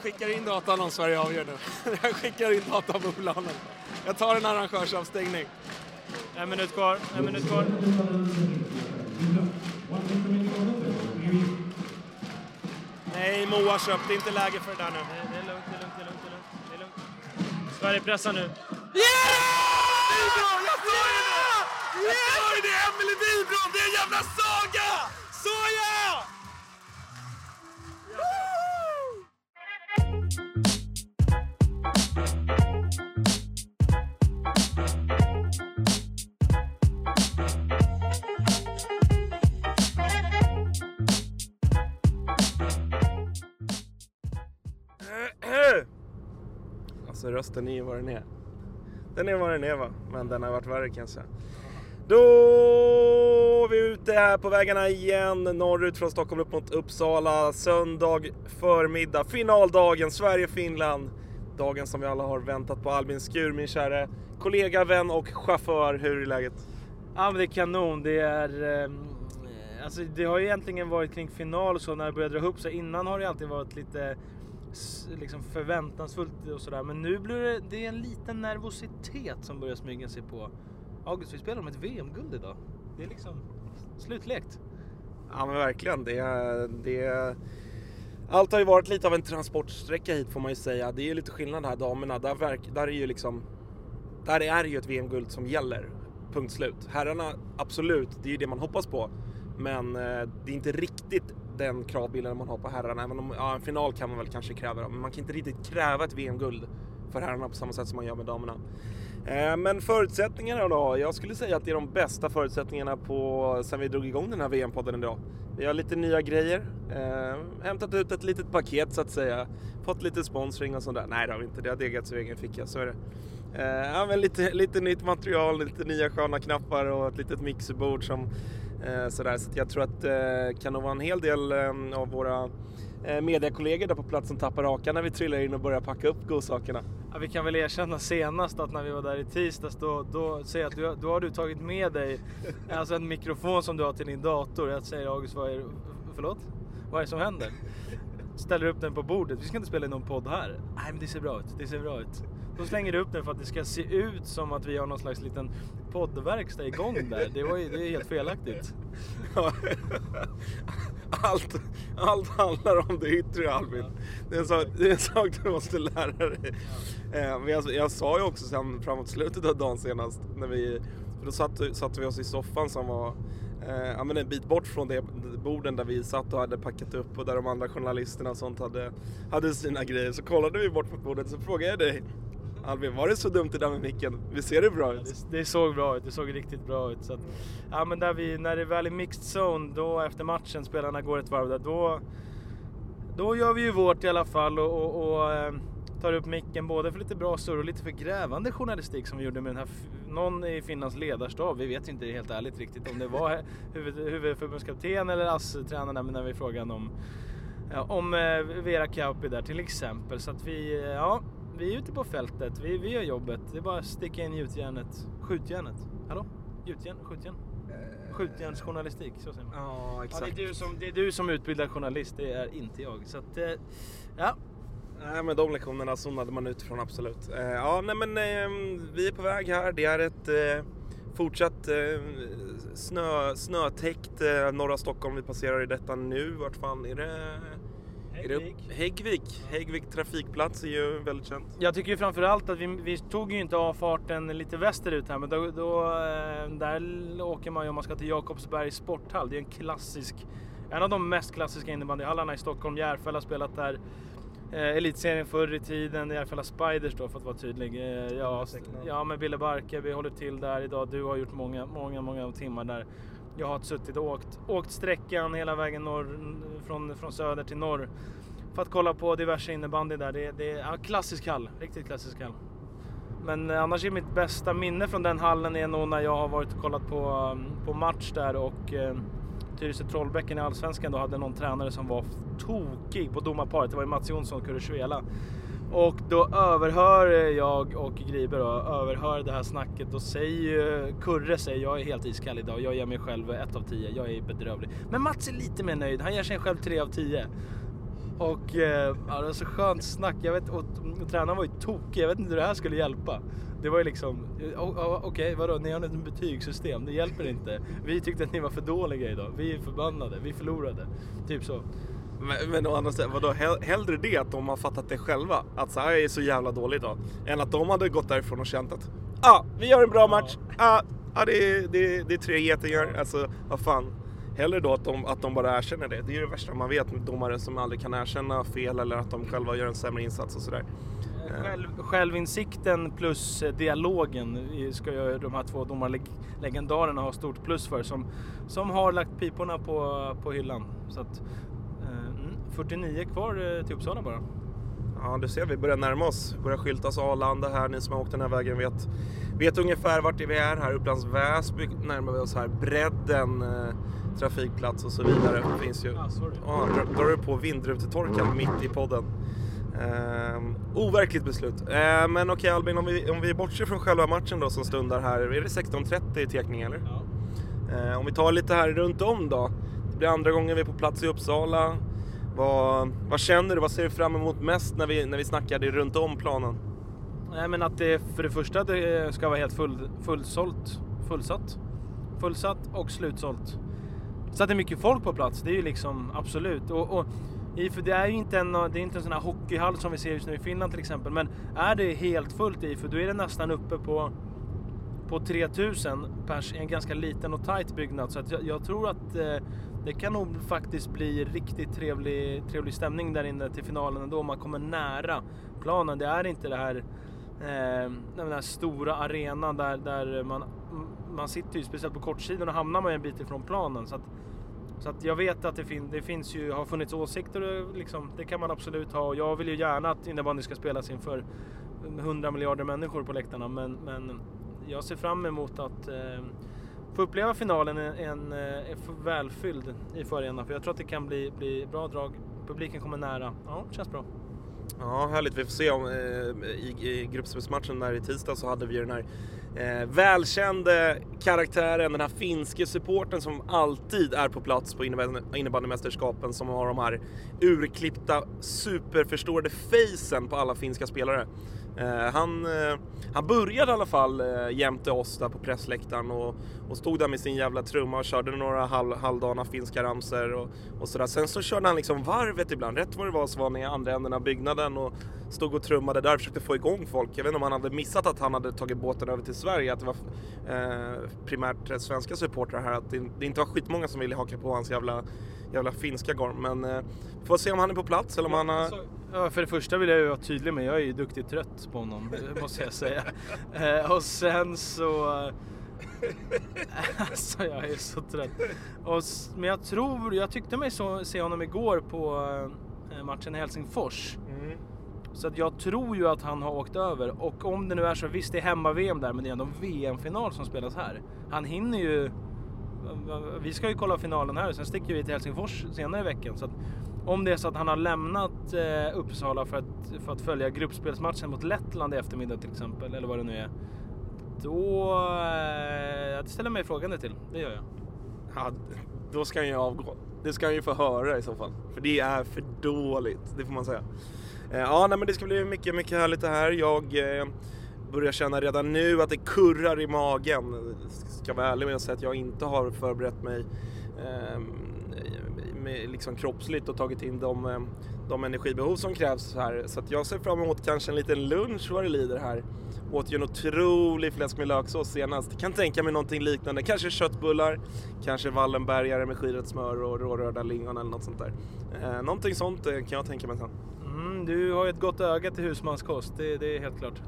skickar in datan om Sverige avgör nu. Jag skickar in datan på planen. Jag tar en arrangörsavstängning. En minut kvar, en minut kvar. Nej, Moa köpte inte läge för det där nu. Det, det är lugnt, det är lugnt, det är lugnt, det är lugnt. Det är. Sverige pressar nu. Yeah! Jag sa ju det! Jag sa ju det! Emelie Wibron, det är en jävla saga! Såja! För rösten är ju vad den är. Den är vad den är va, men den har varit värre kan jag säga. Då är vi ute här på vägarna igen, norrut från Stockholm upp mot Uppsala. Söndag förmiddag, finaldagen, Sverige-Finland. Dagen som vi alla har väntat på. Albin Skur, min kära kollega, vän och chaufför. Hur är läget? Ja men det är kanon. Det är... Eh, alltså det har ju egentligen varit kring final och så när det började dra ihop sig. Innan har det alltid varit lite liksom förväntansfullt och sådär. Men nu blir det, det är en liten nervositet som börjar smyga sig på. August, vi spelar om ett VM-guld idag. Det är liksom slutlekt. Ja men verkligen. Det, det, allt har ju varit lite av en transportsträcka hit får man ju säga. Det är ju lite skillnad här damerna. Där, verk, där är ju liksom... Där är det ju ett VM-guld som gäller. Punkt slut. Herrarna, absolut, det är ju det man hoppas på. Men eh, det är inte riktigt den kravbilden man har på herrarna. Även om ja, en final kan man väl kanske kräva. Men man kan inte riktigt kräva ett VM-guld för herrarna på samma sätt som man gör med damerna. Eh, men förutsättningarna då? Jag skulle säga att det är de bästa förutsättningarna på sen vi drog igång den här VM-podden idag. Vi har lite nya grejer, eh, hämtat ut ett litet paket så att säga, fått lite sponsring och sånt där. Nej det har vi inte, det har degats ur egen ficka, så är det. Eh, ja, men lite, lite nytt material, lite nya sköna knappar och ett litet mixerbord som sådär. Så jag tror att det kan nog vara en hel del eh, av våra eh, mediakollegor där på plats som tappar hakan när vi trillar in och börjar packa upp godsakerna. Ja, vi kan väl erkänna senast att när vi var där i tisdags då, då säger jag att du, då har du tagit med dig alltså en mikrofon som du har till din dator. Jag säger August, vad är förlåt? Vad är det som händer? Ställer upp den på bordet. Vi ska inte spela in någon podd här. Nej men det ser bra ut, det ser bra ut. Då slänger du upp den för att det ska se ut som att vi har någon slags liten poddverkstad igång där. Det, var ju, det är helt felaktigt. Ja. Allt, allt handlar om det yttre Albin. Det är en sak, det är en sak du måste lära dig. Eh, men jag, jag sa ju också sen framåt slutet av dagen senast, när vi, för då satte, satt vi oss i soffan som var eh, ja, men en bit bort från det borden där vi satt och hade packat upp och där de andra journalisterna och sånt hade, hade sina grejer. Så kollade vi bort mot bordet så frågade jag dig Albin, var det så dumt det där med micken? Vi ser det bra ut? Det, det såg bra ut, det såg riktigt bra ut. Så att, ja, men där vi, när det väl är mixed zone, då efter matchen, spelarna går ett varv där, då, då gör vi ju vårt i alla fall och, och, och eh, tar upp micken både för lite bra surr och lite för grävande journalistik som vi gjorde med den här, någon i Finlands ledarstab, vi vet inte helt ärligt riktigt om det var huvud, huvudförbundskapten eller ASS-tränarna när vi frågade om, ja, om eh, Vera Kauppi där till exempel. Så att vi, eh, ja, vi är ute på fältet, vi, vi gör jobbet. Det är bara att sticka in gjutjärnet, skjutjärnet. Hallå? Gjutjärn, skjutjärn? Skjutjärnsjournalistik, så säger man. Ja, Ja, exakt. det, är du som, det är du som utbildar journalist, det är inte jag. Så att, eh, ja. Nej men de lektionerna zonade man utifrån absolut. Eh, ja nej men eh, vi är på väg här. Det är ett eh, fortsatt eh, snö, snötäckt eh, norra Stockholm vi passerar i detta nu. Vart fan är det? Är det upp- Häggvik. Häggvik trafikplats är ju väldigt känt. Jag tycker ju framförallt att vi, vi tog ju inte av farten lite västerut här, men då, då, eh, där åker man ju om man ska till Jakobsbergs sporthall. Det är en klassisk, en av de mest klassiska innebandyhallarna i Stockholm. Järfälla har spelat där. Eh, elitserien förr i tiden, Järfälla Spiders då för att vara tydlig. Eh, ja, ja, med Bille Barke, vi håller till där idag. Du har gjort många, många, många timmar där. Jag har suttit och åkt, åkt sträckan hela vägen norr, från, från söder till norr för att kolla på diverse innebandy där. Det, det är ja, klassisk hall, riktigt klassisk hall. Men eh, annars är mitt bästa minne från den hallen är nog när jag har varit och kollat på, mm, på match där och eh, Tyresö Trollbäcken i Allsvenskan då hade någon tränare som var tokig på domarparet. Det var ju Mats Jonsson och Kurre och då överhör jag och Gribe då, överhör det här snacket och säger ju, Kurre säger jag är helt iskall idag. Jag ger mig själv ett av tio. Jag är bedrövlig. Men Mats är lite mer nöjd. Han ger sig själv tre av tio. Och eh, ja, det var så skönt snack. Jag vet, och, och tränaren var ju tokig. Jag vet inte hur det här skulle hjälpa. Det var ju liksom, okej okay, okej vadå, ni har ett betygssystem, det hjälper inte. Vi tyckte att ni var för dåliga idag, vi är förbannade, vi förlorade. Typ så. Men, men å andra sidan, vadå, hell- hellre det att de har fattat det själva, att så här är så jävla dåligt idag, än att de hade gått därifrån och känt att ja, ah, vi gör en bra match, ja, ah, det, det, det är tre getingar, alltså vad fan. Hellre då att de, att de bara erkänner det. Det är ju det värsta man vet med domare som aldrig kan erkänna fel eller att de själva gör en sämre insats och sådär. Själv, självinsikten plus eh, dialogen ska ju de här två domarlegendarerna ha stort plus för som, som har lagt piporna på, på hyllan. Så att, eh, 49 kvar eh, till Uppsala bara. Ja, du ser, vi börjar närma oss. Börjar skyltas Arlanda här. Ni som har åkt den här vägen vet, vet ungefär vart vi är här. Upplands Väsby närmar vi oss här. Bredden, eh, trafikplats och så vidare. Finns ju... Ah. Ja, drar, du på vindrutetorkaren mitt i podden. Ehm, overkligt beslut. Ehm, men okej Albin, om vi, om vi bortser från själva matchen då som stundar här. Är det 16.30 i tekning eller? Ja. Eh, om vi tar lite här runt om då. Det blir andra gången vi är på plats i Uppsala. Vad, vad känner du? Vad ser du fram emot mest när vi, när vi snackar det runt om planen? Nej men att det för det första det ska vara helt full, fullsålt, fullsatt. Fullsatt och slutsålt. Så att det är mycket folk på plats, det är ju liksom absolut. Och, och för det är ju inte en, det är inte en sån här hockeyhall som vi ser just nu i Finland till exempel. Men är det helt fullt i, för då är det nästan uppe på, på 3000 pers i en ganska liten och tight byggnad. Så att jag, jag tror att eh, det kan nog faktiskt bli riktigt trevlig, trevlig stämning där inne till finalen ändå. Man kommer nära planen. Det är inte det här eh, den här stora arenan där, där man, man sitter ju speciellt på kortsidan och hamnar man ju en bit ifrån planen. Så att, så att jag vet att det, fin, det finns ju, har funnits åsikter liksom, det kan man absolut ha. Och jag vill ju gärna att innebandy ska spelas inför 100 miljarder människor på läktarna. Men, men jag ser fram emot att eh, få uppleva finalen en, eh, en, en välfylld i Arena. För jag tror att det kan bli, bli bra drag. Publiken kommer nära. Ja, det känns bra. Ja, härligt. Vi får se om eh, i, i gruppspelsmatchen där i tisdag så hade vi den här eh, välkände karaktären, den här finske supporten som alltid är på plats på innebandymästerskapen som har de här urklippta superförstorade facen på alla finska spelare. Eh, han, eh, han började i alla fall eh, jämte oss där på pressläktaren och, och stod där med sin jävla trumma och körde några halv, halvdana finska ramsor och, och sådär. Sen så körde han liksom varvet ibland. Rätt vad det var så var han i andra änden av byggnaden och stod och trummade där och försökte få igång folk. Jag vet inte om han hade missat att han hade tagit båten över till Sverige, att det var eh, primärt svenska supportrar här, att det, det inte var skitmånga som ville haka på hans jävla, jävla finska gorm. Men eh, får se om han är på plats eller om han har... Alltså, Ja, för det första vill jag ju vara tydlig med, jag är ju duktigt trött på honom, måste jag säga. Eh, och sen så... alltså jag är så trött. Och, men jag tror, jag tyckte mig så, se honom igår på eh, matchen i Helsingfors. Mm. Så att jag tror ju att han har åkt över. Och om det nu är så, visst det är hemma-VM där, men det är ändå VM-final som spelas här. Han hinner ju... Vi ska ju kolla finalen här, sen sticker vi till Helsingfors senare i veckan. Så att om det är så att han har lämnat eh, Uppsala för att, för att följa gruppspelsmatchen mot Lettland i eftermiddag till exempel, eller vad det nu är. Då... Eh, jag ställer mig frågande till, det gör jag. Ja, då ska han ju avgå. Det ska han ju få höra i så fall. För det är för dåligt, det får man säga. Eh, Ja, nej, men det ska bli mycket, mycket härligt det här. Jag eh, börjar känna redan nu att det kurrar i magen. Ska vara ärlig med att säga att jag inte har förberett mig eh, med, liksom kroppsligt och tagit in de, ehm, de energibehov som krävs här. Så att jag ser fram emot kanske en liten lunch vad det lider här. Åt ju en otrolig fläsk med löksås senast. Kan tänka mig någonting liknande. Kanske köttbullar, kanske Wallenbergare med skirat smör och rårörda lingon eller något sånt där. Eh, någonting sånt eh, kan jag tänka mig sen. Mm, du har ju ett gott öga till husmanskost, det, det är helt klart.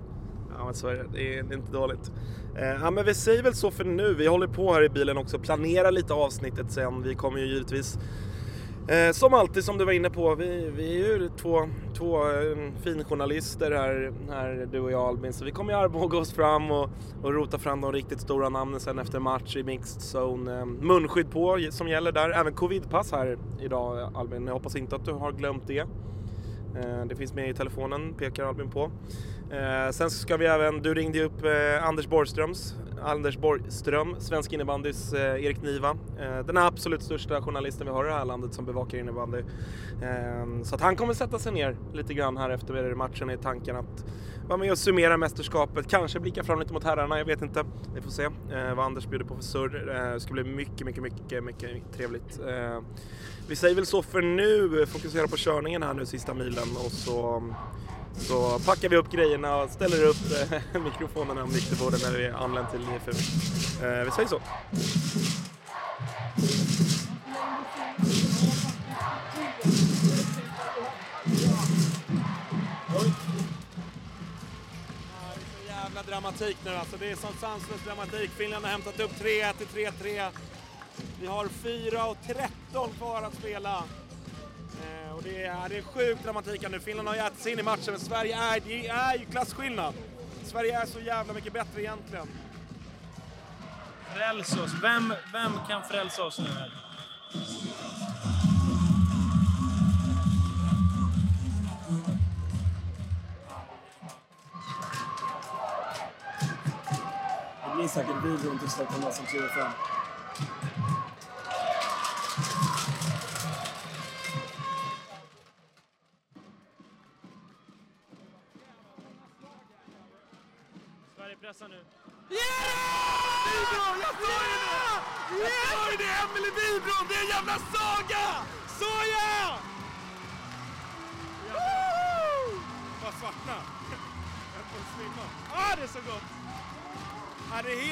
Ja men så är det, det är, det är inte dåligt. Eh, ja men vi säger väl så för nu. Vi håller på här i bilen också, planerar lite avsnittet sen. Vi kommer ju givetvis Eh, som alltid som du var inne på, vi, vi är ju två, två eh, finjournalister här, här, du och jag Albin, så vi kommer ju armbåga oss fram och, och rota fram de riktigt stora namnen sen efter match i mixed zone. Eh, munskydd på som gäller där, även covidpass här idag Albin, jag hoppas inte att du har glömt det. Eh, det finns med i telefonen, pekar Albin på. Eh, sen ska vi även, du ringde ju upp eh, Anders Borgströms Anders Borgström, svensk innebandys eh, Erik Niva. Eh, den absolut största journalisten vi har i det här landet som bevakar innebandy. Eh, så att han kommer sätta sig ner lite grann här efter matchen i tanken att vara med och summera mästerskapet, kanske blicka fram lite mot herrarna, jag vet inte. Vi får se eh, vad Anders bjuder på för surr. Eh, det ska bli mycket, mycket, mycket, mycket trevligt. Eh, vi säger väl så för nu, fokusera på körningen här nu sista milen och så så packar vi upp grejerna och ställer upp eh, mikrofonerna och mikrofonen när vi anlänt till IFU. Eh, vi säger så. jävla dramatik nu alltså. Det är sån sanslös dramatik. Finland har hämtat upp 3-1 till 3-3. Vi har 4.13 kvar att spela. Och det är, det är sjuk dramatik nu. Finland har ju ätit sig in i matchen, men Sverige är, det är ju klasskillnad. Sverige är så jävla mycket bättre egentligen. Frälsa oss. Vem, vem kan frälsa oss nu? Det blir säkert videon till Stockholm som kliver fram.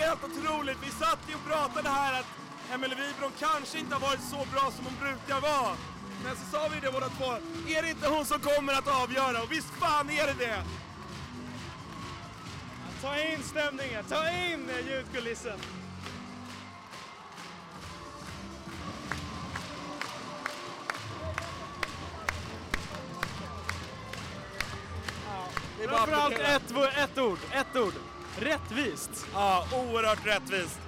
Helt otroligt. Vi satt ju och pratade här att Emelie Wibron kanske inte har varit så bra som hon brukar vara. Men så sa vi det båda två. Är det inte hon som kommer att avgöra? Och visst fan är det det! Ta in stämningen, ta in ljudkulissen. Det är Framförallt ett, ett ord, ett ord. Rättvist. Ja, oerhört rättvist.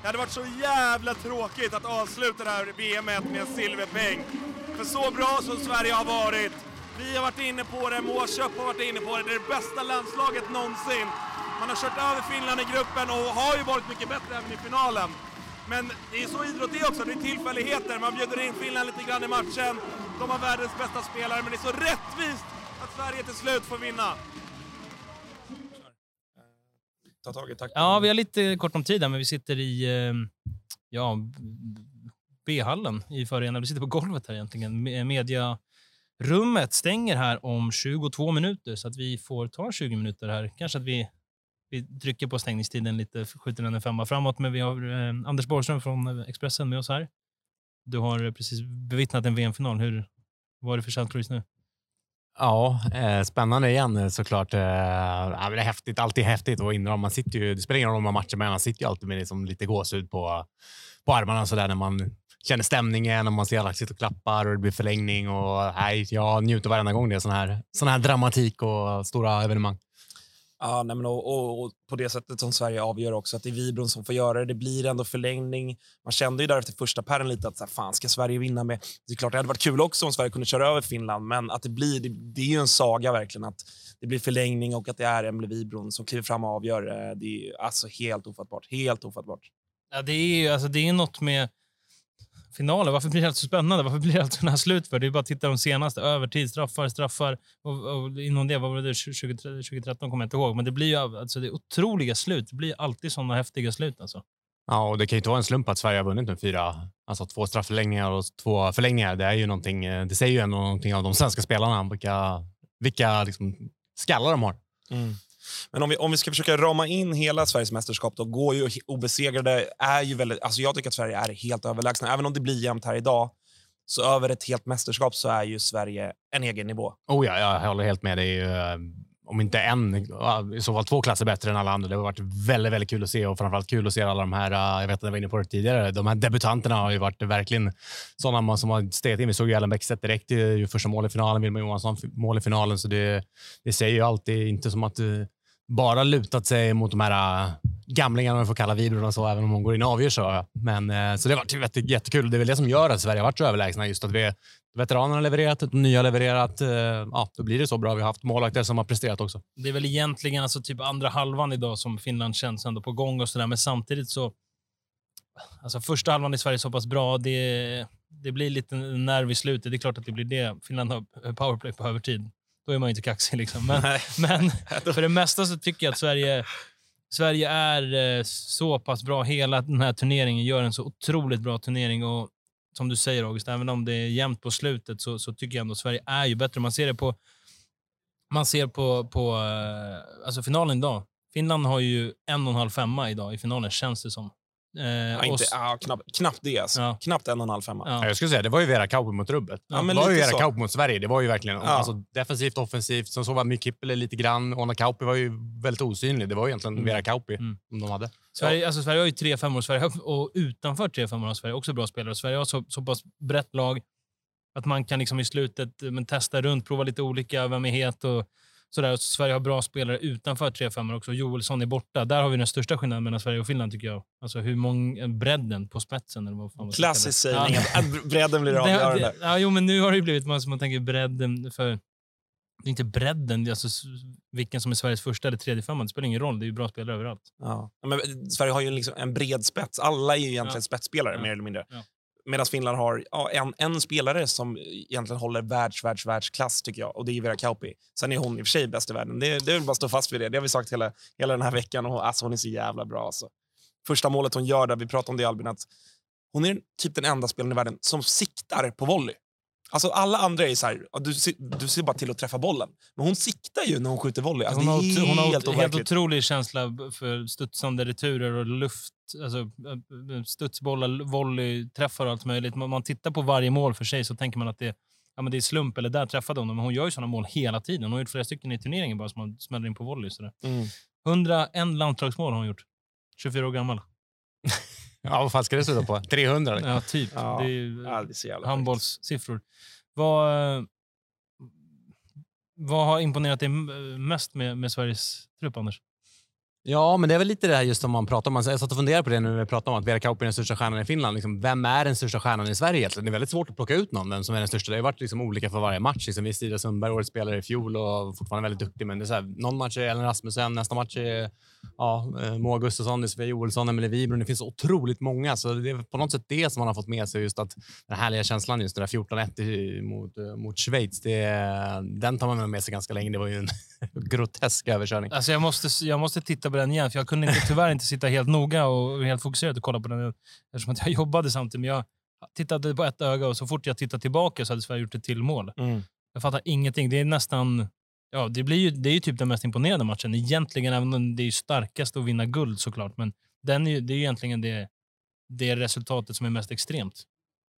Det hade varit så jävla tråkigt att avsluta det här VMet med en silverpeng. För så bra som Sverige har varit. Vi har varit inne på det, Moa har varit inne på det. Det är det bästa landslaget någonsin. Man har kört över Finland i gruppen och har ju varit mycket bättre även i finalen. Men det är så idrott är också, det är tillfälligheter. Man bjuder in Finland lite grann i matchen. De har världens bästa spelare, men det är så rättvist att Sverige till slut får vinna. Ta tag i takten. Ja, vi har lite kort om tid här, men vi sitter i eh, ja, B-hallen i Förena. Vi sitter på golvet här egentligen. Me- Mediarummet stänger här om 22 minuter, så att vi får ta 20 minuter här. Kanske att vi, vi trycker på stängningstiden lite, skjuter den en femma framåt. Men vi har eh, Anders Borgström från eh, Expressen med oss här. Du har precis bevittnat en VM-final. Hur vad är det för känslor just nu? Ja, eh, spännande igen eh, såklart. Eh, ja, det är häftigt, alltid häftigt och vara. Man sitter ju, det spelar ingen roll om man matchar, men man sitter ju alltid med liksom lite gåshud på, på armarna så där, när man känner stämningen och man ser alla sitta och klappar och det blir förlängning. Och, nej, jag njuter varenda gång det är sån här, sån här dramatik och stora evenemang. Ja, nej men och, och, och på det sättet som Sverige avgör också, att det är Vibron som får göra det. Det blir ändå förlängning. Man kände ju där efter första pärren lite att så här, fan, ska Sverige vinna med... Det är klart, det hade varit kul också om Sverige kunde köra över Finland, men att det blir, det, det är ju en saga verkligen att det blir förlängning och att det är Emelie Vibron som kliver fram och avgör. Eh, det är ju alltså helt ofattbart. Helt ofattbart. Ja, det är ju alltså, det är något med finaler. Varför blir det så spännande? Varför blir det sådana här slut för? Det är bara att titta de senaste. Övertid, straffar, straffar. Och, och inom det, vad var det, 20, 2013 kommer jag inte ihåg. Men det blir ju alltså, det är otroliga slut. Det blir alltid sådana häftiga slut. Alltså. Ja, och det kan ju inte vara en slump att Sverige har vunnit med fyra, alltså två strafförlängningar och två förlängningar. Det är ju någonting, det säger ju ändå någonting av de svenska spelarna, vilka, vilka liksom skallar de har. Men om vi, om vi ska försöka rama in hela Sveriges mästerskap, då går ju obesegrade är ju väldigt... Alltså jag tycker att Sverige är helt överlägsna. Även om det blir jämnt här idag, så över ett helt mästerskap så är ju Sverige en egen nivå. Oh ja, jag håller helt med. Det är ju, eh, om inte en, i så fall två klasser bättre än alla andra. Det har varit väldigt, väldigt kul att se och framförallt kul att se alla de här, eh, jag vet att jag var inne på det tidigare, de här debutanterna har ju varit verkligen sådana som har stegat in. Vi såg ju Ellen Bäckstedt direkt i första mål i finalen, Wilma Johansson mål i finalen, så det, det säger ju alltid inte som att du bara lutat sig mot de här eh, gamlingarna, om jag får kalla Vibrorna så, även om hon går in och avgör så. Men, så det har varit jättekul. Det är väl det som gör att Sverige har varit så överlägsna. Just att vi, Veteranerna har levererat, de nya har levererat. eh, Ja, då blir det så bra. Vi har haft målvakter som har presterat också. Det är väl egentligen alltså typ andra halvan idag som Finland känns ändå på gång och sådär. Men samtidigt så... Alltså första halvan i Sverige är så pass bra. Det, det blir lite nerv i slutet. Det är klart att det blir det. Finland har powerplay på övertid. Då är man ju inte kaxig. Liksom. Men, men för det mesta så tycker jag att Sverige, Sverige är eh, så pass bra. Hela den här turneringen gör en så otroligt bra turnering. Och som du säger August, även om det är jämnt på slutet så, så tycker jag ändå att Sverige är ju bättre. Man ser det på, man ser på, på eh, alltså finalen idag. Finland har ju en och en halv femma idag i finalen, känns det som. Eh, Ja, inte, ja, knappt, knappt det. Alltså. Ja. Knappt en och en halv femma. ja. Ja, jag skulle säga, det var ju Vera Kauppi mot rubbet. Ja, det var ju Vera så. Kauppi mot Sverige. Det var ju verkligen Ja. alltså, defensivt, offensivt. Sen så var Mykippele lite grann. Ona Kauppi var ju väldigt osynlig. Det var ju egentligen Mm. Vera Kauppi Mm. som de hade. Sverige, alltså Sverige har ju tre femmor Sverige har, och utanför tre femmor har Sverige också bra spelare. Sverige har så, så pass brett lag att man kan liksom i slutet eh, men, testa runt, prova lite olika, vem är het och sådär. Så Sverige har bra spelare utanför tre femmor också. Joelsson är borta. Där har vi den största skillnaden mellan Sverige och Finland tycker jag. Alltså hur många, bredden på spetsen. Eller vad fan Klassisk sägning. att Bredden blir avgörande. ja, jo, men nu har det ju blivit man, man tänker bredden för... Det är inte bredden, det är alltså vilken som är Sveriges första eller tredje femma. Det spelar ingen roll, det är ju bra spelare överallt. Ja. Men Sverige har ju liksom en bred spets. Alla är ju egentligen Ja. spetsspelare, Ja. mer eller mindre. Ja. Medan Finland har ja, en, en spelare som egentligen håller världs, världs, världsklass, tycker jag. Och det är Vera Kauppi. Sen är hon i och för sig bäst i världen. Det, det är väl bara att stå fast vid det. Det har vi sagt hela, hela den här veckan. Och, alltså, hon är så jävla bra. Alltså. Första målet hon gör, där vi pratade om det i Albin, att hon är typ den enda spelaren i världen som siktar på volley. Alltså alla andra är så här, du, ser- du ser bara till att träffa bollen. Men hon siktar ju när hon skjuter volley. Alltså, hon, har, otro- hon har helt helt, helt otrolig känsla för studsande returer och luft, alltså eh, eh, studsbollar, volleyträffar och allt möjligt. Om man tittar på varje mål för sig så tänker man att det, ja, men det är slump eller där träffade hon. Men hon gör ju sådana mål hela tiden. Hon har gjort flera stycken i turneringen bara som man smäller in på volley. Sådär. Mm. 101 landslagsmål har hon gjort. 24 år gammal. Ja, vad fan ska det sluta på? 300? Ja, typ. Ja. Det är ju Ja, handbollssiffror. Vad, eh, vad har imponerat dig mest med, med Sveriges trupp, Anders? Ja, men det är väl lite det här just om man pratar om. Alltså, jag satt och funderade på det när vi pratade om att Vera Kauppi är den största stjärnan i Finland. Liksom, vem är den största stjärnan i Sverige egentligen? Det är väldigt svårt att plocka ut någon, vem som är den största. Det har varit liksom olika för varje match. Liksom, visst, Ida Sundberg, årets spelare i fjol och fortfarande väldigt duktig, men det är så här, någon match är Ellen Rasmussen, nästa match är ja, eh, Moa Gustafsson, Sofia Joelsson, Emelie Wibron. Det finns otroligt många, så det är på något sätt det som man har fått med sig. Just att den härliga känslan, just det där 14-1 mot, eh, mot Schweiz, det, den tar man med sig ganska länge. Det var ju en grotesk överkörning. Alltså jag, måste, jag måste titta på den igen, för jag kunde inte, tyvärr inte sitta helt noga och helt fokuserat och kolla på den eftersom att jag jobbade samtidigt. Men jag tittade på ett öga och så fort jag tittade tillbaka så hade Sverige gjort ett till mål. Mm. Jag fattar ingenting. Det är nästan... Ja, det, blir ju, det är ju typ den mest imponerande matchen. Egentligen, även om det är starkast att vinna guld såklart. Men den är det är ju egentligen det, det resultatet som är mest extremt.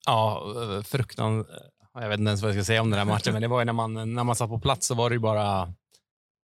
Ja, fruktan. Jag vet inte ens vad jag ska säga om den här matchen, men det var ju när man, när man satt på plats så var det ju bara...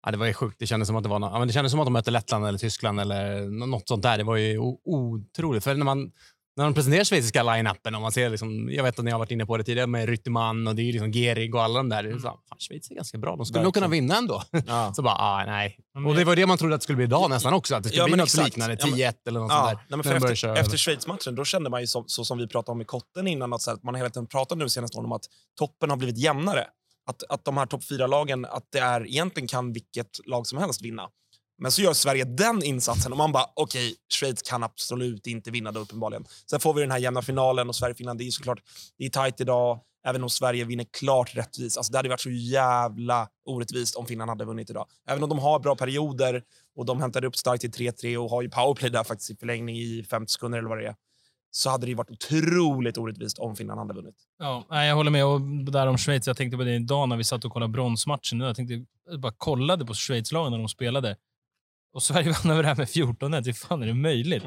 Ja, det var ju sjukt. Det kändes som att det var nå- ja, men det kändes som att de mötte Lettland eller Tyskland eller nå- något sånt där. Det var ju otroligt. För när man när de presenterar schweiziska line-upen och man ser liksom, jag vet att ni har varit inne på det tidigare med Rytteman och det är liksom Gerig och alla de där. Så, fan, Schweiz är ganska bra. De skulle nog kunna vinna ändå. Ja. Så bara, ah, nej. Och det var det man trodde att det skulle bli idag nästan också. Att det skulle Ja, bli något exakt. liknande. Ja, men- 10-1 eller något Ja, sånt där. nej, efter, köra efter. Schweiz-matchen då kände man ju så, så som vi pratade om i Kotten innan, att, så här, att man hela tiden pratat nu senaste åren om att toppen har blivit jämnare. Att, att de här topp fyra lagen att det är, egentligen kan vilket lag som helst vinna. Men så gör Sverige den insatsen och man bara, okej, Schweiz kan absolut inte vinna då uppenbarligen. Sen får vi den här jämna finalen och Sverige-Finland, det är såklart, det är tajt idag, även om Sverige vinner klart rättvist. Alltså det hade varit så jävla orättvist om Finland hade vunnit idag. Även om de har bra perioder och de hämtade upp starkt till 3-3 och har ju powerplay där faktiskt i förlängning i 50 sekunder eller vad det är. Så hade det varit otroligt orättvist om Finland hade vunnit. Ja, nej, jag håller med. Och där om Schweiz, jag tänkte på det idag när vi satt och kollade bronsmatchen. Jag, tänkte, jag bara kollade på Schweiz-lagen när de spelade. Och Sverige vann över det här med 14-1. Hur fan är det möjligt?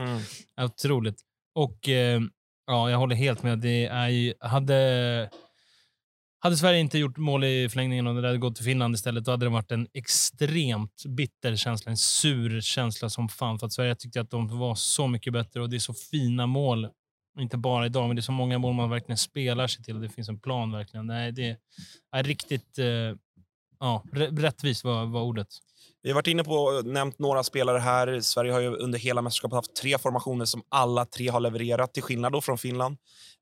Ja, Otroligt. Och eh, ja, jag håller helt med. Det är ju, hade, hade Sverige inte gjort mål i förlängningen och det hade gått till Finland istället, då hade det varit en extremt bitter känsla. En sur känsla som fan. För att Sverige tyckte att de var så mycket bättre och det är så fina mål. Inte bara idag, men det är så många mål man verkligen spelar sig till och det finns en plan verkligen. Nej, det är riktigt, eh, ja, rättvist var, var ordet. Vi har varit inne på och nämnt några spelare här. Sverige har ju under hela mästerskapet haft tre formationer som alla tre har levererat, till skillnad då från Finland.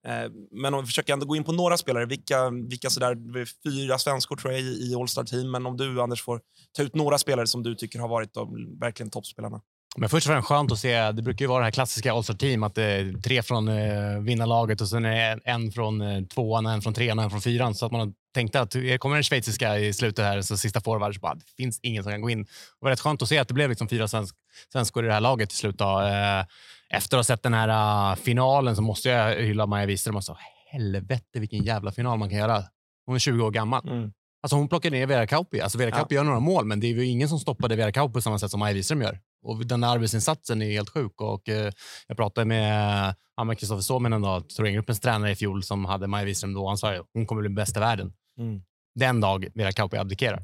Eh, men om vi försöker ändå gå in på några spelare, vilka, vilka sådär, det är fyra svenskor tror jag i, i All-Star-team, men om du Anders får ta ut några spelare som du tycker har varit de verkligen toppspelarna. Men först och främst skönt att se, det brukar ju vara det här klassiska All-Star-team, att det är tre från eh, vinnarlaget och sen är en från eh, tvåan, en från trean och en från fyran. Så att man har tänkt att det kommer en schweiziska i slutet här, så sista forward, så bara, det finns ingen som kan gå in. Det var rätt skönt att se att det blev liksom fyra svensk, svenskor i det här laget till slut. Då. Eh, efter att ha sett den här uh, finalen så måste jag hylla Maja Wiström och säga, helvete vilken jävla final man kan göra. Hon är 20 år gammal. Mm. Alltså hon plockade ner Vera Kauppi. Alltså Vera Ja. Kauppi gör några mål, men det är ju ingen som stoppade Vera Kauppi på samma sätt som Maja Wiström gör. Och den där arbetsinsatsen är helt sjuk. Och, eh, jag pratade med ja, med Kristoffer Suominen, Thorengruppens tränare i fjol, som hade Maja Wiström då. Han sa ju hon kommer bli bäst i världen. Mm. Den dag Vera Kauppi abdikerar.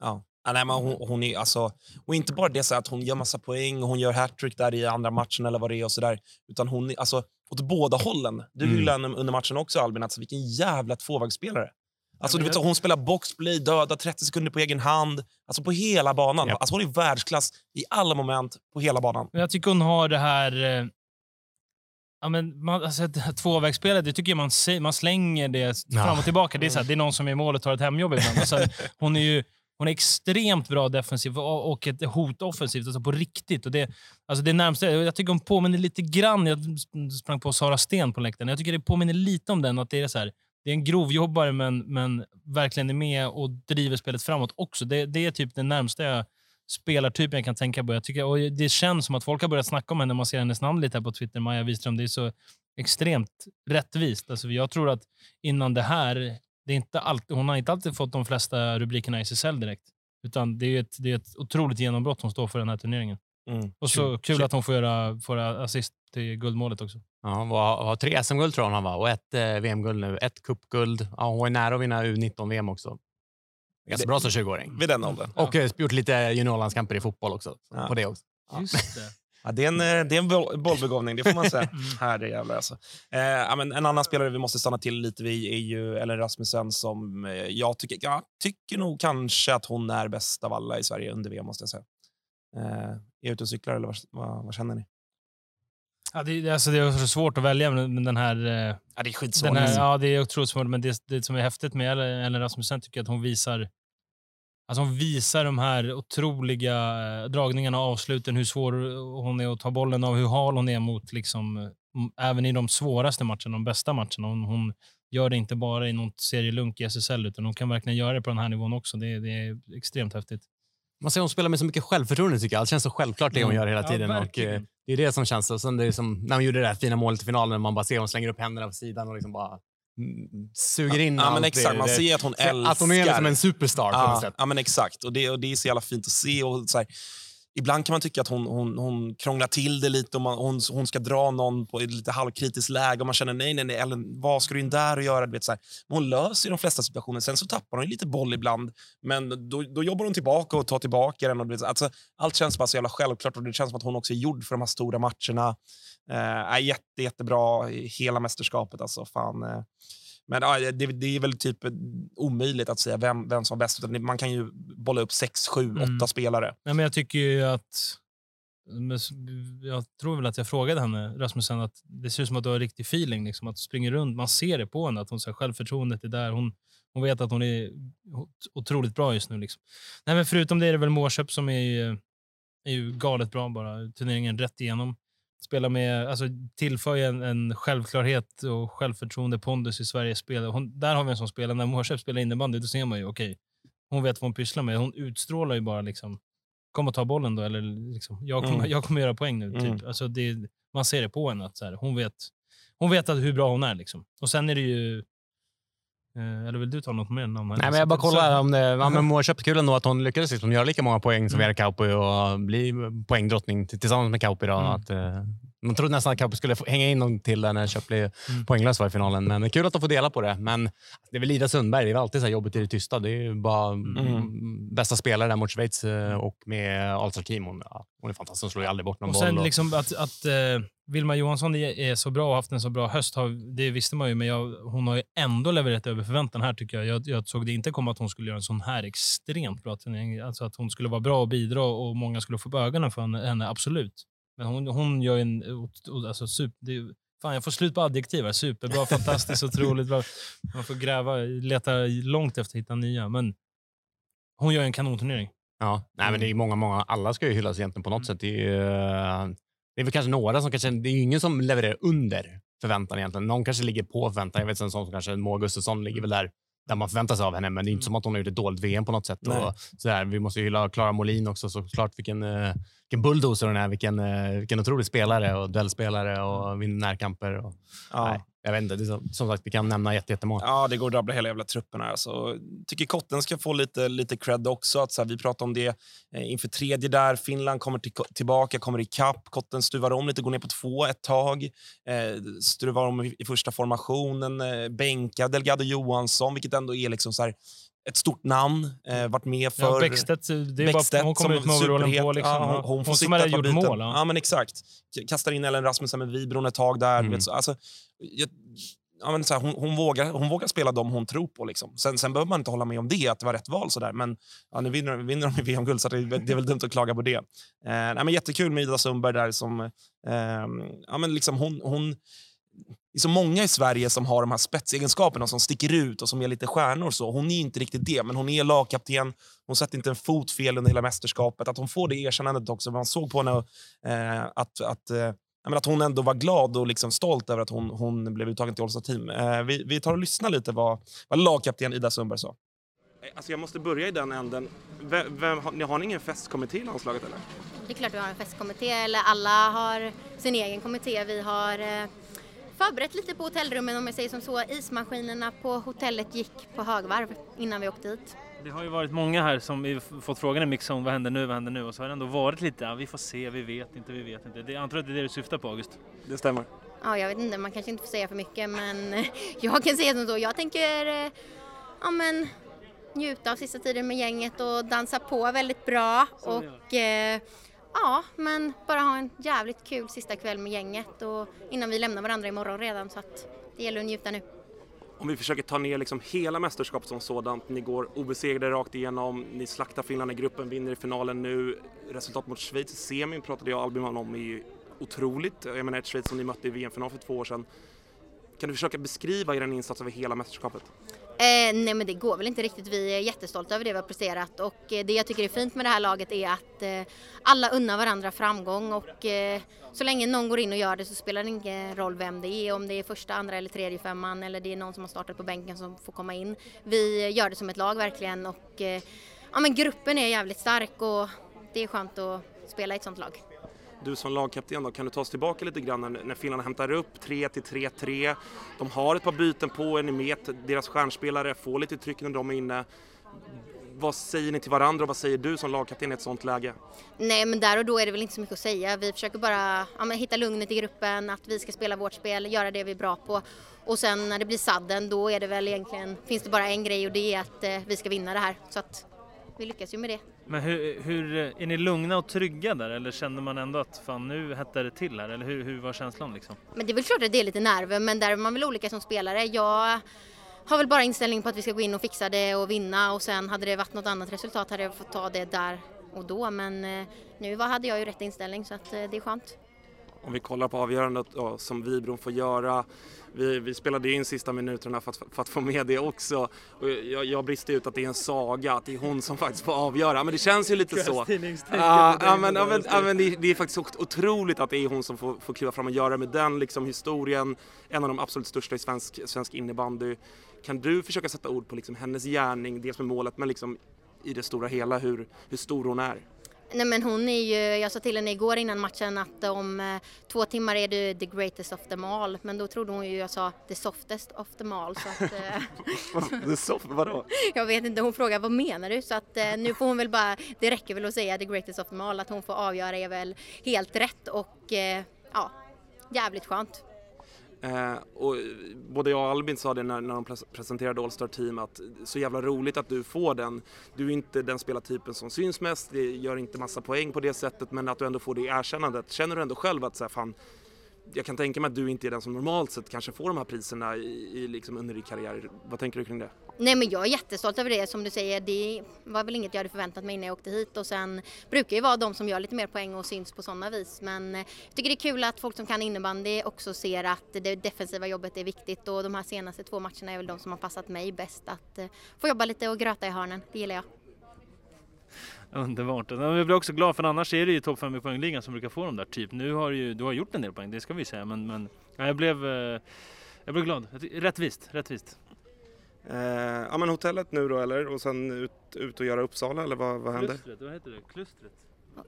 Ja. Ja, nej, men hon, hon är alltså, och inte bara det så att hon gör massa poäng och hon gör hattrick där i andra matchen eller vad det är och så där, utan hon är alltså åt båda hållen. Du Mm. hyllade henne under matchen också Albin, alltså vilken jävla tvåvägsspelare. Alltså, du vet, hon spelar boxplay, dödar 30 sekunder på egen hand. Alltså på hela banan. Japp. Alltså, hon är världsklass i alla moment på hela banan. Jag tycker hon har det här... Ja, men man, alltså, det tvåvägsspelet, det tycker jag man, man slänger det Ja. fram och tillbaka. Det är, så här, det är någon som är i målet och tar ett hemjobb ibland. Alltså, hon är ju hon är extremt bra defensivt och ett hot offensivt, alltså på riktigt. Och det, alltså det närmsta, jag tycker hon påminner lite grann, jag sprang på Sara Sten på läktaren, jag tycker det påminner lite om den. Att det är så här, det är en grovjobbare men, men verkligen är med och driver spelet framåt också. Det, det är typ den närmsta jag, spelartypen jag kan tänka på. Jag tycker, och det känns som att folk har börjat snacka om henne när man ser hennes namn lite här på Twitter, Maja Wiström. Det är så extremt rättvist. Alltså jag tror att innan det här, det är inte alltid, hon har inte alltid fått de flesta rubrikerna i SSL direkt. Utan det är ett, det är ett otroligt genombrott hon står för den här turneringen. Mm. Och så Kul. att hon får göra, får göra assist till guldmålet också. Ja, hon var, har tre SM-guld tror jag hon var och ett eh, VM-guld nu. Ett cupguld. Ja, hon är nära att vinna U19-VM också. Ganska bra som 20-åring. Vid den åldern. Och eh, gjort lite juniorlandskamper i fotboll också. Ja. På det också. Ja. Just det. Ja, det är en, eh, det är en boll, bollbegåvning, det får man säga. Herrejävlar alltså. Eh, ja, men en annan spelare vi måste stanna till lite vid är ju Ellen Rasmussen som eh, jag tycker, jag tycker nog kanske att hon är bäst av alla i Sverige under VM, måste jag säga. Eh, är jag ute och cyklar eller vad, vad, vad känner ni? Ja, det, alltså det är så svårt att välja med med den här... Ja, det är skitsvårt. Den här, ja, det är otroligt svårt, men det, det som är häftigt med Ellen Ellen Rasmussen tycker jag att hon visar Alltså hon visar de här otroliga eh, dragningarna och avsluten, hur svår hon är att ta bollen av, hur hal hon är mot, liksom, även i de svåraste matcherna, de bästa matcherna. Hon, hon gör det inte bara i något serielunk i SSL, utan hon kan verkligen göra det på den här nivån också. Det, det är extremt häftigt. Man ser hon spelar med så mycket självförtroende tycker jag. Allt känns så självklart det hon gör hela Ja, tiden. och, verkligen. eh, det är det som känns. Och sen det är som när hon gjorde det där fina målet i finalen, när man bara ser hon slänger upp händerna på sidan och liksom bara suger in Ja, men allt. exakt. Det- Man ser att hon älskar... Att hon är liksom en superstar på något Ja, sätt. ja, men exakt. Och det, och det är så jävla fint att se. Och så här, ibland kan man tycka att hon, hon, hon krånglar till det lite och man, hon, hon ska dra någon på ett lite halvkritiskt läge och man känner nej, nej, nej, Ellen, vad ska du in där och göra? Du vet, så här. Men hon löser ju de flesta situationer. Sen så tappar hon lite boll ibland, men då, då jobbar hon tillbaka och tar tillbaka den. Och vet, alltså, allt känns bara så jävla självklart och det känns som att hon också är gjord för de här stora matcherna. Eh, jätte, jättebra i hela mästerskapet. Alltså, fan, eh. Men ja, det, det är väl typ omöjligt att säga vem, vem som är bäst. Man kan ju bolla upp sex, sju, Mm. åtta spelare. Nej, men jag tycker ju att... Jag tror väl att jag frågade henne, Rasmussen, att det ser ut som att du har riktig feeling. Liksom, att du springer runt, man ser det på henne, att hon, så här, självförtroendet är där. Hon, hon vet att hon är ot- otroligt bra just nu. Liksom. Nej, men förutom det är det väl Mårköp som är, är ju galet bra bara. Turneringen rätt igenom. Spelar med, alltså, tillför ju en, en självklarhet och självförtroende, pondus i Sveriges spel. Hon, där har vi en sån spelare. När Mårköp spelar innebandy, då ser man ju, okej, hon vet vad hon pysslar med. Hon utstrålar ju bara liksom, kom och ta bollen då, eller liksom, jag, kommer, Mm. jag kommer göra poäng nu. Typ. Mm. Alltså det, man ser det på henne, att så här, hon vet, hon vet att hur bra hon är. Liksom. Och sen är det ju... Eh, eller vill du ta något mer namn? Nej, men jag bara kollar om det... Ja, men Mårköp, kul ändå att hon lyckades liksom göra lika många poäng som Vera Kauppi och bli poängdrottning tillsammans med Kauppi. Då, Mm. att, eh, man trodde nästan att Kauppi skulle hänga in någon till där när Köp blev Mm. poänglös i finalen. Men det är kul att de får dela på det. Men det är väl Ida Sundberg. Det är väl alltid så här jobbigt i det tysta. Det är ju bara mm. bästa spelare där mot Schweiz eh, och med All-Star Team. Hon, ja, hon är fantastisk. Hon slår ju aldrig bort någon Och boll. sen och- liksom att, att Vilma Johansson är så bra och haft en så bra höst, det visste man ju, men jag, hon har ju ändå levererat över förväntan här tycker jag. jag. Jag såg det inte komma att hon skulle göra en sån här extremt bra turnering. Alltså att hon skulle vara bra och bidra och många skulle få upp ögonen för henne, absolut. Men hon, hon gör en... Alltså, super, det, fan, jag får slut på adjektiv här. Superbra, fantastiskt, otroligt bra. Man får gräva, leta långt efter att hitta nya. Men hon gör en kanonturnering. Ja, nej, men det är många, många. Alla ska ju hyllas egentligen på något sätt. Det är, ju, eh, det är väl kanske några som kanske... Det är ingen som levererar under förväntan egentligen. Någon kanske ligger på förväntan. Jag vet en sån som kanske Moa Gustafsson ligger väl där där man förväntar sig av henne, men det är inte som att hon har gjort ett dåligt VM på något sätt. Nej. Och sådär. Vi måste ju hylla Clara Molin också såklart. Vilken, eh, vilken bulldozer hon är. Vilken, eh, vilken otrolig spelare och duellspelare och vinner närkamper. Och, Ja. nej, jag vet inte. Det är som, sagt, vi kan nämna jättemånga. Ja, det går att rabbla hela jävla truppen här. Alltså, tycker Kotten ska få lite, lite cred också. Att, så här, vi pratade om det eh, inför tredje där. Finland kommer till, tillbaka, kommer ikapp. Kotten stuvar om lite, går ner på två ett tag. Eh, stuvar om i, i första formationen. Eh, bänkar Delgado Johansson, vilket ändå är liksom så här, ett stort namn. Eh, varit med för... Ja, Bäckstedt, det är Bäckstedt bara, hon kommer ut med overallen på. Liksom. Ja, hon, hon får som hade gjort mål. Ja. Ja. men exakt. Kastar in Ellen Rasmussen med Vibron ett tag där. Mm. Vet, så, alltså, jag, ja, men så här, hon, hon, vågar, hon vågar spela dem hon tror på. Liksom. Sen, sen behöver man inte hålla med om det, att det var rätt val. Så där. Men ja, nu vinner, vinner de VM-guld, så det, det är väl dumt att klaga på det. Eh, nej, men jättekul med Ida Sundberg där. Som, eh, ja, men liksom hon, hon, är så många i Sverige som har de här spetsegenskaperna som sticker ut och som är lite stjärnor. Så. Hon är inte riktigt det, men hon är lagkapten. Hon sätter inte en fot fel under hela mästerskapet. Att hon får det erkännandet också. Man såg på henne eh, att, att, eh, att hon ändå var glad och liksom stolt över att hon, hon blev uttagen till All Team. Eh, vi, vi tar och lyssnar lite vad, vad lagkapten Ida Sundberg sa. Alltså jag måste börja i den änden. Vem, vem, har, ni har ni ingen festkommitté i landslaget eller? Det är klart vi har en festkommitté, eller alla har sin egen kommitté. Vi har eh, förberett lite på hotellrummen om jag säger som så. Ismaskinerna på hotellet gick på högvarv innan vi åkte dit. Det har ju varit många här som fått frågan i mixzone, vad händer nu, vad händer nu? Och så har det ändå varit lite, ja, vi får se, vi vet inte, vi vet inte. Det, jag antar att det är det du syftar på August? Det stämmer. Ja, jag vet inte, man kanske inte får säga för mycket men jag kan säga som så. Jag tänker eh, ja, men, njuta av sista tiden med gänget och dansa på väldigt bra. Som och eh, ja, men bara ha en jävligt kul sista kväll med gänget och innan vi lämnar varandra imorgon redan så att det gäller att njuta nu. Om vi försöker ta ner liksom hela mästerskapet som sådant. Ni går obesegrade rakt igenom, ni slaktar Finland i gruppen, vinner i finalen nu. Resultat mot Schweiz i semin pratade jag och Albin om är ju otroligt. Jag menar ett Schweiz som ni mötte i VM-final för två år sedan. Kan du försöka beskriva er insats över hela mästerskapet? Eh, nej men det går väl inte riktigt. Vi är jättestolta över det vi har presterat och eh, det jag tycker är fint med det här laget är att eh, alla unnar varandra framgång och eh, så länge någon går in och gör det så spelar det ingen roll vem det är, om det är första, andra eller tredje femman eller det är någon som har startat på bänken som får komma in. Vi gör det som ett lag verkligen och eh, ja men gruppen är jävligt stark och det är skönt att spela i ett sånt lag. Du som lagkapten då, kan du ta oss tillbaka lite grann när, när Finland hämtar upp 3 till 3-3. De har ett par byten på, är ni med? Deras stjärnspelare får lite tryck när de är inne. Vad säger ni till varandra och vad säger du som lagkapten i ett sånt läge? Nej men där och då är det väl inte så mycket att säga. Vi försöker bara ja, men hitta lugnet i gruppen, att vi ska spela vårt spel, göra det vi är bra på. Och sen när det blir sadden då är det väl egentligen, finns det bara en grej och det är att eh, vi ska vinna det här. Så att vi lyckas ju med det. Men hur, hur, är ni lugna och trygga där eller känner man ändå att fan nu hettar det till här eller hur, hur var känslan liksom? Men det är väl klart att det är lite nerver men där är man väl olika som spelare. Jag har väl bara inställning på att vi ska gå in och fixa det och vinna och sen hade det varit något annat resultat hade jag fått ta det där och då men eh, nu hade jag ju rätt inställning så att eh, det är skönt. Om vi kollar på avgörandet då, som Vibron får göra. Vi, vi spelade in sista minuterna för att, för att få med det också. Och jag, jag brister ut att det är en saga, att det är hon som faktiskt får avgöra. Men det känns ju lite så. Ja, ja, men, ja, men, ja, men det, det är faktiskt ot- otroligt att det är hon som får, får kliva fram och göra med den liksom, historien. En av de absolut största i svensk, svensk innebandy. Kan du försöka sätta ord på liksom, hennes gärning, dels med målet men liksom, i det stora hela hur, hur stor hon är? Nej men hon är ju, jag sa till henne igår innan matchen att om eh, två timmar är du the greatest of them all men då trodde hon ju jag sa the softest of them all så att eh, är så, vadå? jag vet inte, hon frågar vad menar du? Så att eh, nu får hon väl bara, det räcker väl att säga the greatest of them all att hon får avgöra är väl helt rätt och ja, jävligt skönt. Eh, och både jag och Albin sa det när, när de presenterade All Star Team att så jävla roligt att du får den. Du är inte den spelartypen som syns mest, det gör inte massa poäng på det sättet men att du ändå får det erkännandet. Känner du ändå själv att så här, fan, jag kan tänka mig att du inte är den som normalt sett kanske får de här priserna i, i liksom under din karriär. Vad tänker du kring det? Nej men jag är jättestolt över det som du säger. Det var väl inget jag hade förväntat mig innan jag åkte hit och sen brukar ju vara de som gör lite mer poäng och syns på sådana vis. Men eh, jag tycker det är kul att folk som kan innebandy också ser att det defensiva jobbet är viktigt och de här senaste två matcherna är väl de som har passat mig bäst att eh, få jobba lite och gröta i hörnen. Det gillar jag. Underbart. Jag blir också glad för annars är det ju topp 5 i poängligan som brukar få dem där typ. Nu har du, du har gjort en del poäng, det ska vi säga, men, men ja, jag, blev, jag blev glad. Rättvist, rättvist. Eh, ja men hotellet nu då eller? Och sen ut, ut och göra Uppsala eller vad, vad händer? Klustret, vad heter det? Klustret?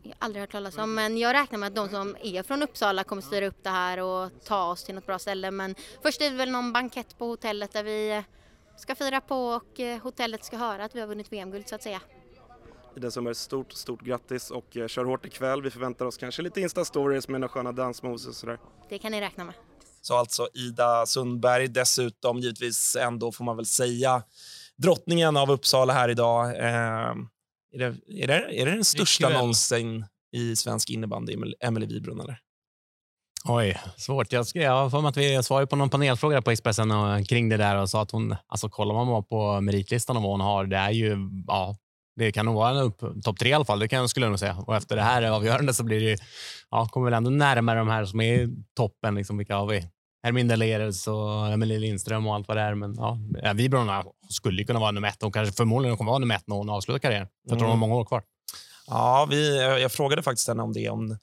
Jag har aldrig hört talas om men jag räknar med att de som är från Uppsala kommer styra upp det här och ta oss till något bra ställe. Men först är det väl någon bankett på hotellet där vi ska fira på och hotellet ska höra att vi har vunnit VM-guld så att säga. Ida Sundberg, stort, stort grattis och eh, kör hårt ikväll. Vi förväntar oss kanske lite Insta-stories med några sköna dansmoves och sådär. Det kan ni räkna med. Så alltså Ida Sundberg, dessutom givetvis ändå får man väl säga drottningen av Uppsala här idag. Eh, är, det, är, det, är det den största någonsin i svensk innebandy, Emelie eller? Oj, svårt. Jag, jag har för mig att vi svarade på någon panelfråga på Expressen och, kring det där och sa att hon, alltså kollar man på meritlistan och vad hon har, det är ju, ja, det kan nog vara en topp tre i alla fall, det kan, skulle jag nog säga. Och efter det här avgörande så blir det, ja, kommer väl ändå närmare de här som är toppen. Liksom, vilka har vi? Herminda Lerus och Emelie Lindström och allt vad det är. Men ja, Vibrona skulle kunna vara nummer ett och kanske förmodligen kommer vara nummer ett när hon avslutar karriären. Jag tror mm. hon har många år kvar. Ja, vi, jag frågade faktiskt henne om det. Om,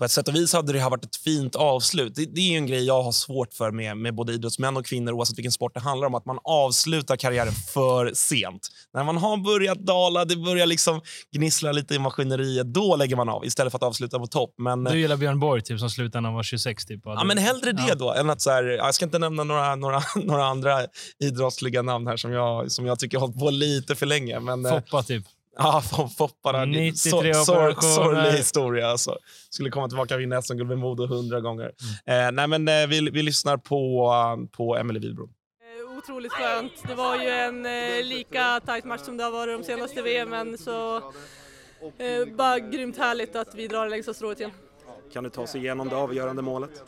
på ett sätt och vis hade det varit ett fint avslut. Det, det är en grej jag har svårt för med, med både idrottsmän och kvinnor, oavsett vilken sport det handlar om, att man avslutar karriären för sent. När man har börjat dala, det börjar liksom gnissla lite i maskineriet, då lägger man av istället för att avsluta på topp. Men, du gillar Björn Borg typ, som slutade när han var 26? Typ, ja, men hellre det då. Än att så här, jag ska inte nämna några, några, några andra idrottsliga namn här som jag, som jag tycker har hållit på lite för länge. Men, eh, Foppa typ? Ja, Foppa. 93 så, så, Sorglig historia. Alltså. Skulle komma tillbaka och vinna SM-guld med Modo hundra gånger. Mm. Eh, nej, men, eh, vi, vi lyssnar på, på Emelie Wihlbrom. Eh, otroligt skönt. Det var ju en eh, lika tajt match som det har varit de senaste VMen. Så, eh, bara grymt härligt att vi drar längsta strået igen. Kan du ta sig igenom det avgörande målet?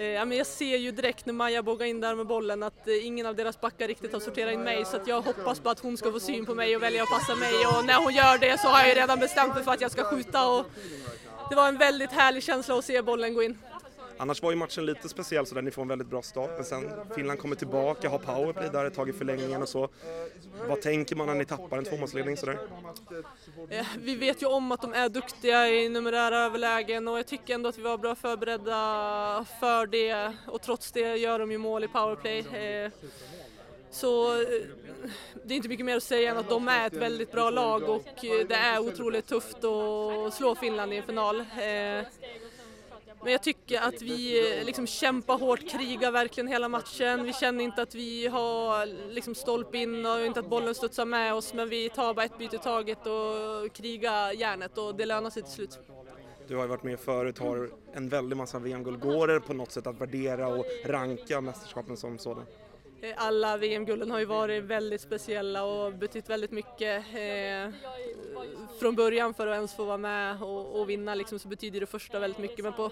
Eh, ja, men jag ser ju direkt när Maja bågar in där med bollen att eh, ingen av deras backar riktigt har sorterat in mig så att jag hoppas på att hon ska få syn på mig och välja att passa mig och när hon gör det så har jag ju redan bestämt mig för att jag ska skjuta och det var en väldigt härlig känsla att se bollen gå in. Annars var ju matchen lite speciell så där ni får en väldigt bra start men sen Finland kommer tillbaka, har powerplay där ett tag i förlängningen och så. Vad tänker man när ni tappar en tvåmålsledning sådär? Eh, vi vet ju om att de är duktiga i numerära överlägen och jag tycker ändå att vi var bra förberedda för det och trots det gör de ju mål i powerplay. Eh, så eh, det är inte mycket mer att säga än att de är ett väldigt bra lag och det är otroligt tufft att slå Finland i en final. Men jag tycker att vi eh, liksom kämpar hårt, krigar verkligen hela matchen. Vi känner inte att vi har liksom stolp in och inte att bollen studsar med oss men vi tar bara ett byte i taget och krigar järnet och det lönar sig till slut. Du har ju varit med förut, har en väldig massa VM-guld. Går det på något sätt att värdera och ranka mästerskapen som sådana. Eh, alla VM-gulden har ju varit väldigt speciella och betytt väldigt mycket. Eh, från början för att ens få vara med och, och vinna liksom, så betyder det första väldigt mycket men på,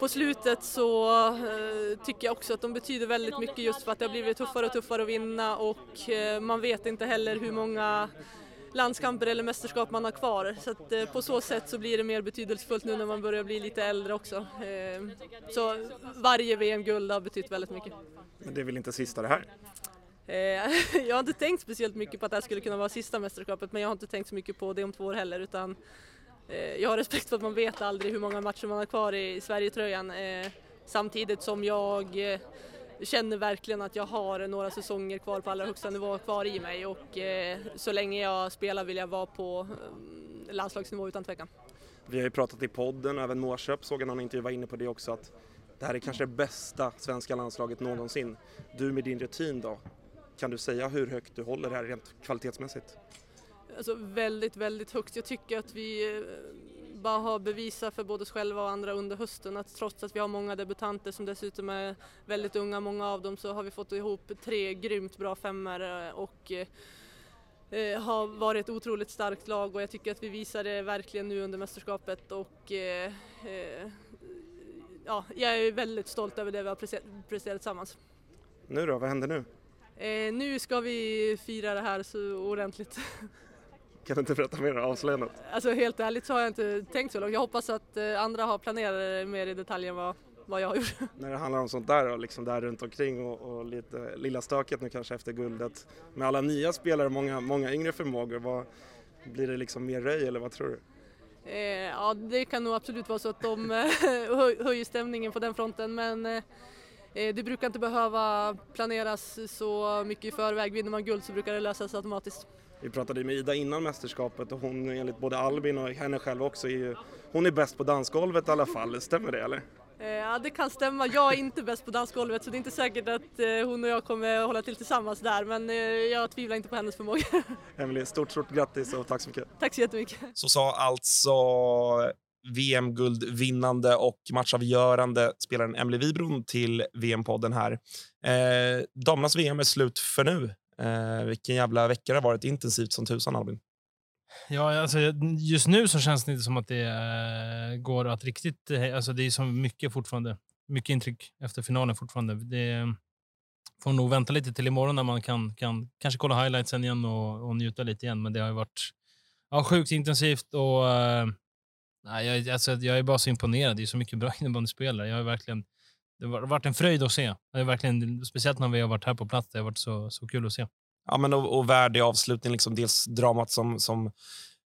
på slutet så eh, tycker jag också att de betyder väldigt mycket just för att det har blivit tuffare och tuffare att vinna och eh, man vet inte heller hur många landskamper eller mästerskap man har kvar. Så att, eh, på så sätt så blir det mer betydelsefullt nu när man börjar bli lite äldre också. Eh, så varje VM-guld har betytt väldigt mycket. Men det är väl inte sista det här? Eh, jag har inte tänkt speciellt mycket på att det här skulle kunna vara sista mästerskapet men jag har inte tänkt så mycket på det om två år heller utan jag har respekt för att man vet aldrig hur många matcher man har kvar i Sverigetröjan samtidigt som jag känner verkligen att jag har några säsonger kvar på allra högsta nivå kvar i mig och så länge jag spelar vill jag vara på landslagsnivå utan tvekan. Vi har ju pratat i podden, även Mårköp såg jag någon intervju var inne på det också att det här är kanske det bästa svenska landslaget någonsin. Du med din rutin då, kan du säga hur högt du håller det här rent kvalitetsmässigt? Alltså väldigt, väldigt högt. Jag tycker att vi eh, bara har bevisat för både oss själva och andra under hösten att trots att vi har många debutanter som dessutom är väldigt unga, många av dem, så har vi fått ihop tre grymt bra femmor eh, och eh, har varit ett otroligt starkt lag och jag tycker att vi visar det verkligen nu under mästerskapet och ja, jag är väldigt stolt över det vi har presterat tillsammans. Nu då, vad händer nu? Eh, nu ska vi fira det här så ordentligt. Kan du inte berätta mer? Avslöja något. Alltså helt ärligt så har jag inte tänkt så långt. Jag hoppas att eh, andra har planerat mer i detalj än vad, vad jag har gjort. När det handlar om sånt där och liksom där runt omkring och, och lite lilla stöket nu kanske efter guldet. Med alla nya spelare och många, många yngre förmågor, vad, blir det liksom mer röj eller vad tror du? Eh, ja, det kan nog absolut vara så att de eh, höj- höjer stämningen på den fronten men det brukar inte behöva planeras så mycket i förväg. Vinner man guld så brukar det lösas automatiskt. Vi pratade med Ida innan mästerskapet och hon enligt både Albin och henne själv också är ju, hon är bäst på dansgolvet i alla fall, stämmer det eller? Eh, ja, det kan stämma. Jag är inte bäst på dansgolvet så det är inte säkert att eh, hon och jag kommer hålla till tillsammans där men eh, jag tvivlar inte på hennes förmåga. Emelie, stort stort grattis och tack så mycket. Tack så jättemycket. Så sa alltså VM-guldvinnande och matchavgörande spelaren Emily Wibron till VM-podden här. Eh, damernas VM är slut för nu. Eh, vilken jävla vecka det har varit. Intensivt som tusan, Albin. Ja, alltså, just nu så känns det inte som att det eh, går att riktigt... Eh, alltså, det är så mycket fortfarande. Mycket intryck efter finalen fortfarande. Det får nog vänta lite till imorgon när man kan, kan kanske kolla highlightsen igen och, och njuta lite igen. Men det har ju varit ja, sjukt intensivt och eh, nej, jag, alltså, jag är bara så imponerad. Det är så mycket bra innebandyspelare. Jag har verkligen, det har varit en fröjd att se. Det är verkligen, speciellt när vi har varit här på plats. Det har varit så, så kul att se. Ja, men och, och värdig avslutning. Liksom, dels dramat som, som,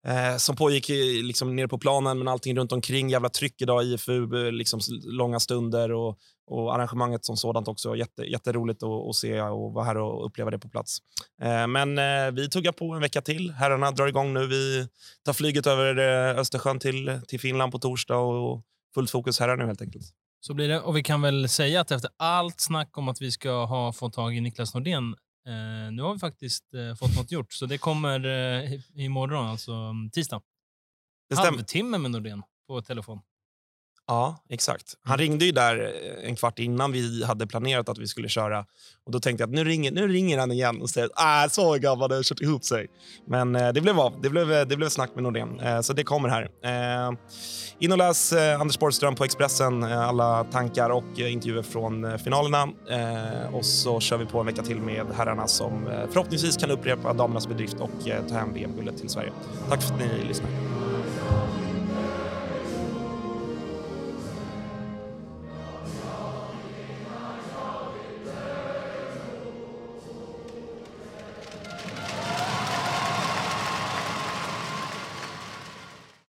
eh, som pågick liksom, nere på planen, men allting runt omkring. Jävla tryck idag IFU, eh, liksom, långa stunder och, och arrangemanget som sådant också. Jätte, jätteroligt att, att se och vara här och uppleva det på plats. Eh, men eh, vi tuggar på en vecka till. Herrarna drar igång nu. Vi tar flyget över eh, Östersjön till, till Finland på torsdag och fullt fokus herrar nu helt enkelt. Så blir det. Och vi kan väl säga att efter allt snack om att vi ska ha fått tag i Niklas Nordén, eh, nu har vi faktiskt eh, fått något gjort. Så det kommer eh, imorgon, alltså tisdag. Det. Halvtimme med Nordén på telefon. Ja, exakt. Han ringde ju där eh, en kvart innan vi hade planerat att vi skulle köra. Och Då tänkte jag att nu ringer, nu ringer han igen och säger att så gammal, det har kört ihop sig. Men eh, det blev av. Det blev, det blev snack med Nordén. Eh, så det kommer här. Eh, in och läs eh, Anders Borgström på Expressen. Eh, alla tankar och eh, intervjuer från eh, finalerna. Eh, och så kör vi på en vecka till med herrarna som eh, förhoppningsvis kan upprepa damernas bedrift och eh, ta hem VM-guldet till Sverige. Tack för att ni lyssnade.